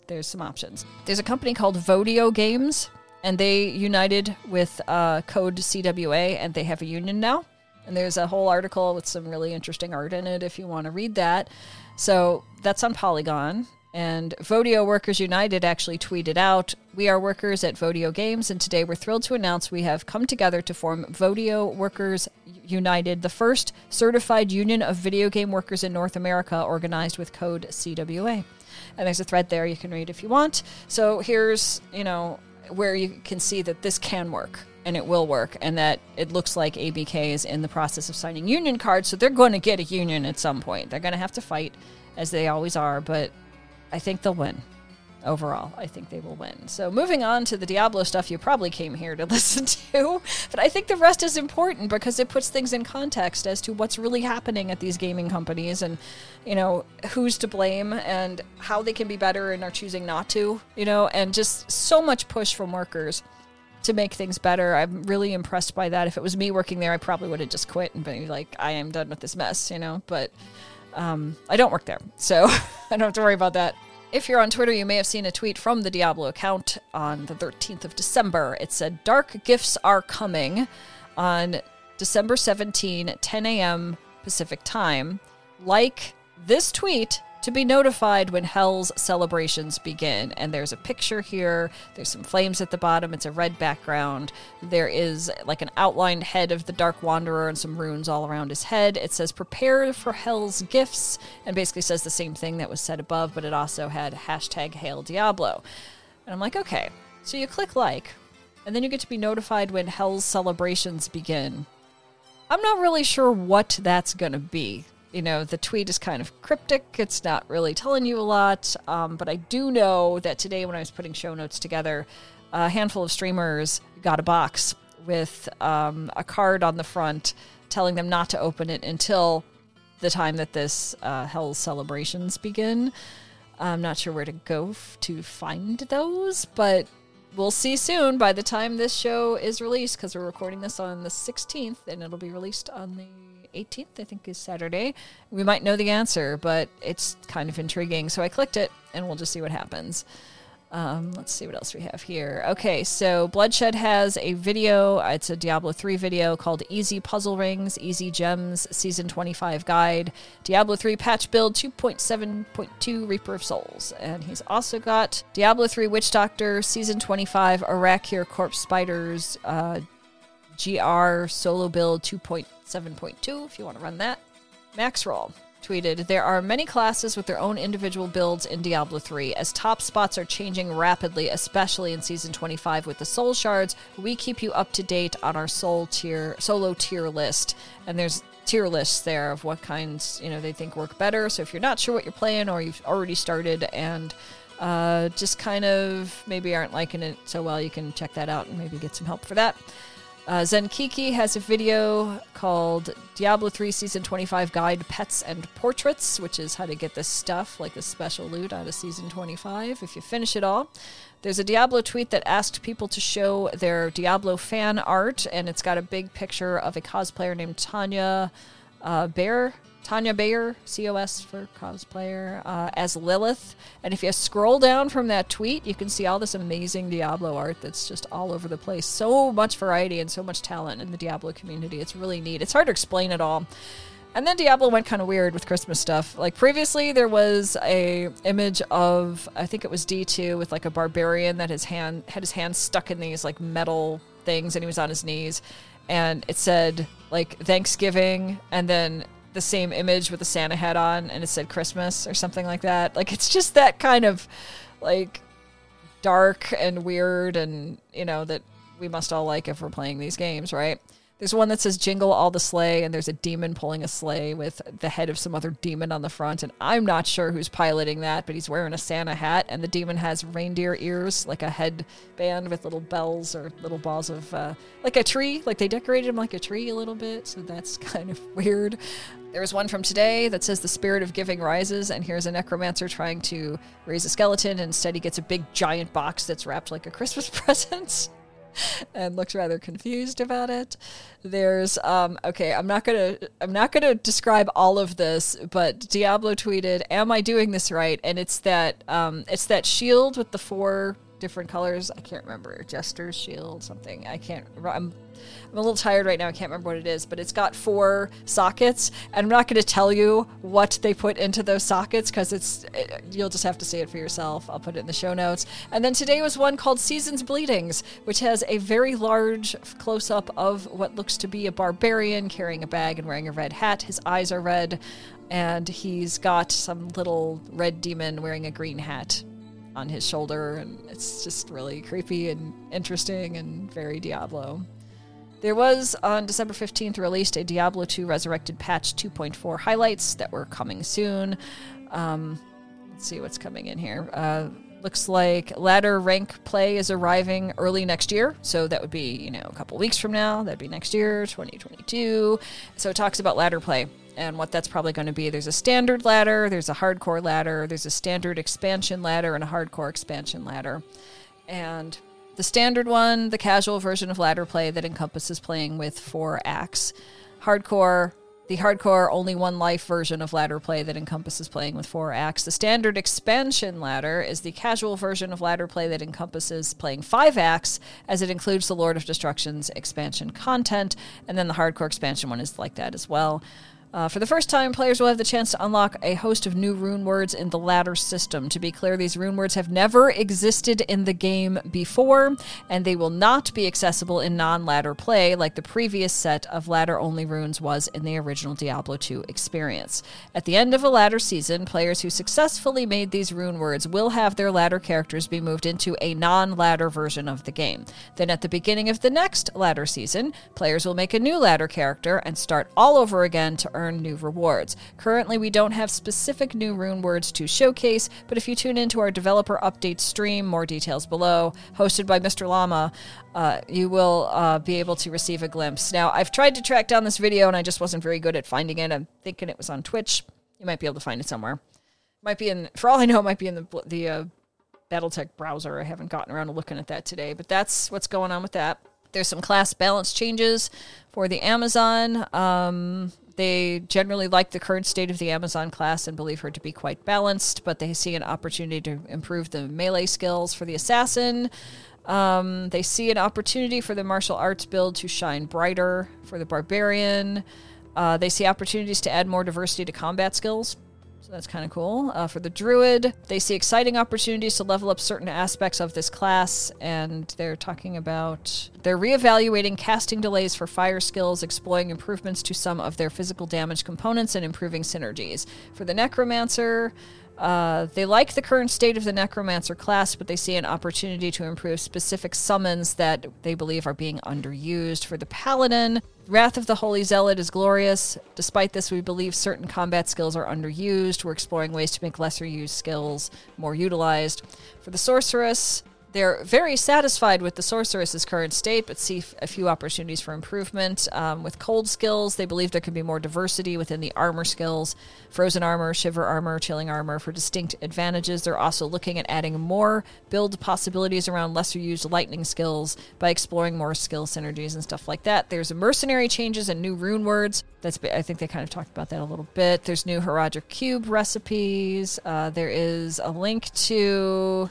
there's some options. There's a company called Vodeo Games, and they united with uh, Code CWA, and they have a union now. And there's a whole article with some really interesting art in it if you want to read that. So that's on Polygon. And Vodeo Workers United actually tweeted out, We are workers at Vodeo Games, and today we're thrilled to announce we have come together to form Vodeo Workers United, the first certified union of video game workers in North America, organized with code CWA. And there's a thread there you can read if you want. So here's, you know, where you can see that this can work and it will work, and that it looks like ABK is in the process of signing union cards, so they're going to get a union at some point. They're going to have to fight, as they always are, but I think they'll win. Overall, I think they will win. So, moving on to the Diablo stuff you probably came here to listen to, but I think the rest is important because it puts things in context as to what's really happening at these gaming companies and, you know, who's to blame and how they can be better and are choosing not to, you know, and just so much push from workers to make things better. I'm really impressed by that. If it was me working there, I probably would have just quit and been like, I am done with this mess, you know, but um, I don't work there, so I don't have to worry about that. If you're on Twitter, you may have seen a tweet from the Diablo account on the 13th of December. It said, Dark gifts are coming on December 17, 10 a.m. Pacific time. Like this tweet to be notified when Hell's celebrations begin. And there's a picture here. There's some flames at the bottom. It's a red background. There is like an outlined head of the Dark Wanderer and some runes all around his head. It says, Prepare for Hell's gifts, and basically says the same thing that was said above, but it also had hashtag Hail Diablo. And I'm like, okay. So you click like, and then you get to be notified when Hell's celebrations begin. I'm not really sure what that's going to be you know, the tweet is kind of cryptic. It's not really telling you a lot. Um, but I do know that today, when I was putting show notes together, a handful of streamers got a box with um, a card on the front telling them not to open it until the time that this uh, Hell's celebrations begin. I'm not sure where to go f- to find those, but we'll see soon by the time this show is released because we're recording this on the 16th and it'll be released on the 18th, I think is Saturday. We might know the answer, but it's kind of intriguing. So I clicked it and we'll just see what happens. Um, let's see what else we have here. Okay, so Bloodshed has a video. It's a Diablo 3 video called Easy Puzzle Rings, Easy Gems, Season 25 Guide, Diablo 3 Patch Build 2.7.2 Reaper of Souls. And he's also got Diablo 3 Witch Doctor, Season 25 Arachyr Corpse Spiders, uh, GR Solo Build 2.7.2 if you want to run that. Maxroll tweeted There are many classes with their own individual builds in Diablo 3. As top spots are changing rapidly, especially in Season 25 with the Soul Shards, we keep you up to date on our soul tier, solo tier list. And there's tier lists there of what kinds you know they think work better. So if you're not sure what you're playing or you've already started and uh, just kind of maybe aren't liking it so well, you can check that out and maybe get some help for that. Uh, Zenkiki has a video called Diablo 3 Season 25 Guide Pets and Portraits, which is how to get this stuff, like the special loot out of Season 25 if you finish it all. There's a Diablo tweet that asked people to show their Diablo fan art, and it's got a big picture of a cosplayer named Tanya uh, Bear. Tanya Bayer, COS for cosplayer, uh, as Lilith. And if you scroll down from that tweet, you can see all this amazing Diablo art that's just all over the place. So much variety and so much talent in the Diablo community. It's really neat. It's hard to explain it all. And then Diablo went kind of weird with Christmas stuff. Like previously, there was a image of I think it was D two with like a barbarian that his hand had his hand stuck in these like metal things, and he was on his knees, and it said like Thanksgiving, and then the same image with a Santa hat on, and it said Christmas or something like that. Like it's just that kind of like dark and weird, and you know that we must all like if we're playing these games, right? There's one that says Jingle All the Sleigh, and there's a demon pulling a sleigh with the head of some other demon on the front. And I'm not sure who's piloting that, but he's wearing a Santa hat, and the demon has reindeer ears, like a headband with little bells or little balls of, uh, like a tree. Like they decorated him like a tree a little bit, so that's kind of weird. There's one from today that says the spirit of giving rises, and here's a necromancer trying to raise a skeleton, and instead he gets a big giant box that's wrapped like a Christmas present and looks rather confused about it. There's um okay, I'm not to I'm not to describe all of this, but Diablo tweeted, "Am I doing this right?" And it's that um it's that shield with the four different colors. I can't remember. Jester's shield, something. I can't. I'm, I'm a little tired right now. I can't remember what it is, but it's got four sockets, and I'm not going to tell you what they put into those sockets because it's it, you'll just have to see it for yourself. I'll put it in the show notes. And then today was one called Seasons Bleedings, which has a very large close up of what looks to be a barbarian carrying a bag and wearing a red hat. His eyes are red, and he's got some little red demon wearing a green hat on his shoulder, and it's just really creepy and interesting and very Diablo. There was on December 15th released a Diablo 2 Resurrected patch 2.4 highlights that were coming soon. Um, let's see what's coming in here. Uh, looks like ladder rank play is arriving early next year. So that would be, you know, a couple weeks from now. That'd be next year, 2022. So it talks about ladder play and what that's probably going to be. There's a standard ladder, there's a hardcore ladder, there's a standard expansion ladder, and a hardcore expansion ladder. And the standard one, the casual version of ladder play that encompasses playing with four acts. Hardcore, the hardcore only one life version of ladder play that encompasses playing with four acts. The standard expansion ladder is the casual version of ladder play that encompasses playing five acts, as it includes the Lord of Destruction's expansion content. And then the hardcore expansion one is like that as well. Uh, for the first time, players will have the chance to unlock a host of new rune words in the ladder system. To be clear, these rune words have never existed in the game before, and they will not be accessible in non ladder play like the previous set of ladder only runes was in the original Diablo 2 experience. At the end of a ladder season, players who successfully made these rune words will have their ladder characters be moved into a non ladder version of the game. Then at the beginning of the next ladder season, players will make a new ladder character and start all over again to earn earn new rewards. Currently, we don't have specific new rune words to showcase, but if you tune into our developer update stream, more details below, hosted by Mr. Llama, uh, you will uh, be able to receive a glimpse. Now, I've tried to track down this video and I just wasn't very good at finding it. I'm thinking it was on Twitch. You might be able to find it somewhere. Might be in, for all I know, it might be in the the uh, Battle.net browser. I haven't gotten around to looking at that today, but that's what's going on with that. There's some class balance changes for the Amazon. Um, they generally like the current state of the Amazon class and believe her to be quite balanced, but they see an opportunity to improve the melee skills for the assassin. Um, they see an opportunity for the martial arts build to shine brighter for the barbarian. Uh, they see opportunities to add more diversity to combat skills. That's kind of cool. Uh, for the druid, they see exciting opportunities to level up certain aspects of this class, and they're talking about they're reevaluating casting delays for fire skills, exploring improvements to some of their physical damage components, and improving synergies. For the necromancer, uh, they like the current state of the Necromancer class, but they see an opportunity to improve specific summons that they believe are being underused. For the Paladin, Wrath of the Holy Zealot is glorious. Despite this, we believe certain combat skills are underused. We're exploring ways to make lesser used skills more utilized. For the Sorceress, they're very satisfied with the sorceress's current state, but see a few opportunities for improvement. Um, with cold skills, they believe there can be more diversity within the armor skills frozen armor, shiver armor, chilling armor for distinct advantages. They're also looking at adding more build possibilities around lesser used lightning skills by exploring more skill synergies and stuff like that. There's mercenary changes and new rune words. That's I think they kind of talked about that a little bit. There's new Horadric cube recipes. Uh, there is a link to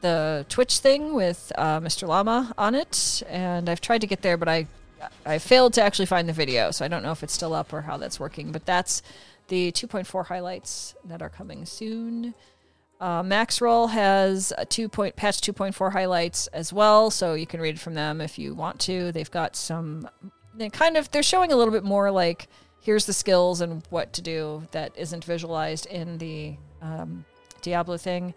the Twitch thing with uh, Mr. Llama on it, and I've tried to get there, but I I failed to actually find the video, so I don't know if it's still up or how that's working. But that's the 2.4 highlights that are coming soon. Uh, Maxroll has a two point patch 2.4 highlights as well, so you can read from them if you want to. They've got some, they kind of they're showing a little bit more like here's the skills and what to do that isn't visualized in the um, Diablo thing.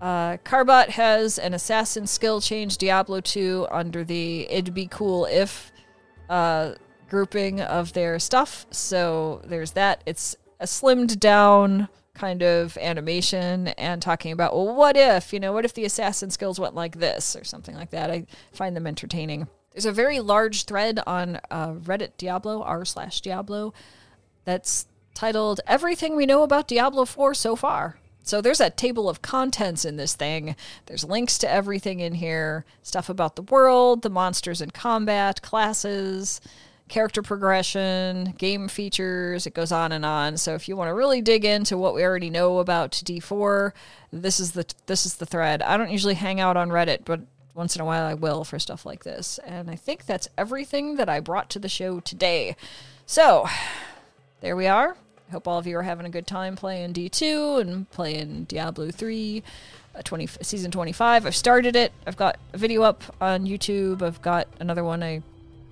Uh, Carbot has an assassin skill change Diablo 2 under the it'd be cool if uh, grouping of their stuff. So there's that. It's a slimmed down kind of animation and talking about, well, what if, you know, what if the assassin skills went like this or something like that. I find them entertaining. There's a very large thread on uh, Reddit Diablo, r slash Diablo, that's titled Everything We Know About Diablo 4 So Far. So there's a table of contents in this thing. There's links to everything in here stuff about the world, the monsters in combat, classes, character progression, game features. It goes on and on. So if you want to really dig into what we already know about D4, this is the this is the thread. I don't usually hang out on Reddit, but once in a while I will for stuff like this. And I think that's everything that I brought to the show today. So, there we are. Hope all of you are having a good time playing D2 and playing Diablo 3, uh, 20, season 25. I've started it. I've got a video up on YouTube. I've got another one I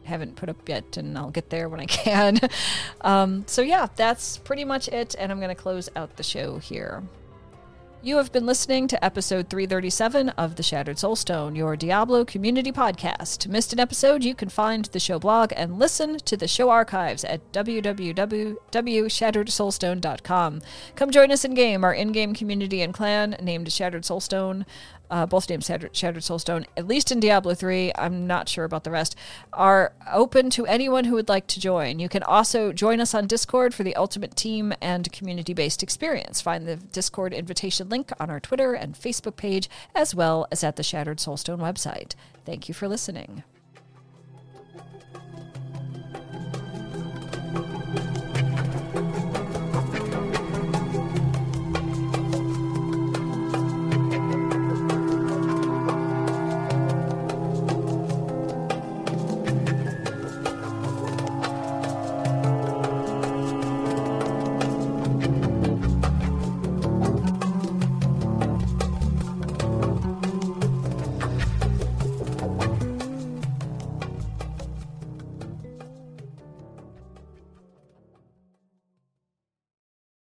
haven't put up yet, and I'll get there when I can. um, so, yeah, that's pretty much it, and I'm going to close out the show here. You have been listening to episode 337 of The Shattered Soulstone, your Diablo community podcast. Missed an episode? You can find the show blog and listen to the show archives at www.shatteredsoulstone.com. Come join us in game, our in game community and clan named Shattered Soulstone uh, both named Shattered, Shattered Soulstone, at least in Diablo 3, I'm not sure about the rest, are open to anyone who would like to join. You can also join us on Discord for the ultimate team and community based experience. Find the Discord invitation link on our Twitter and Facebook page, as well as at the Shattered Soulstone website. Thank you for listening.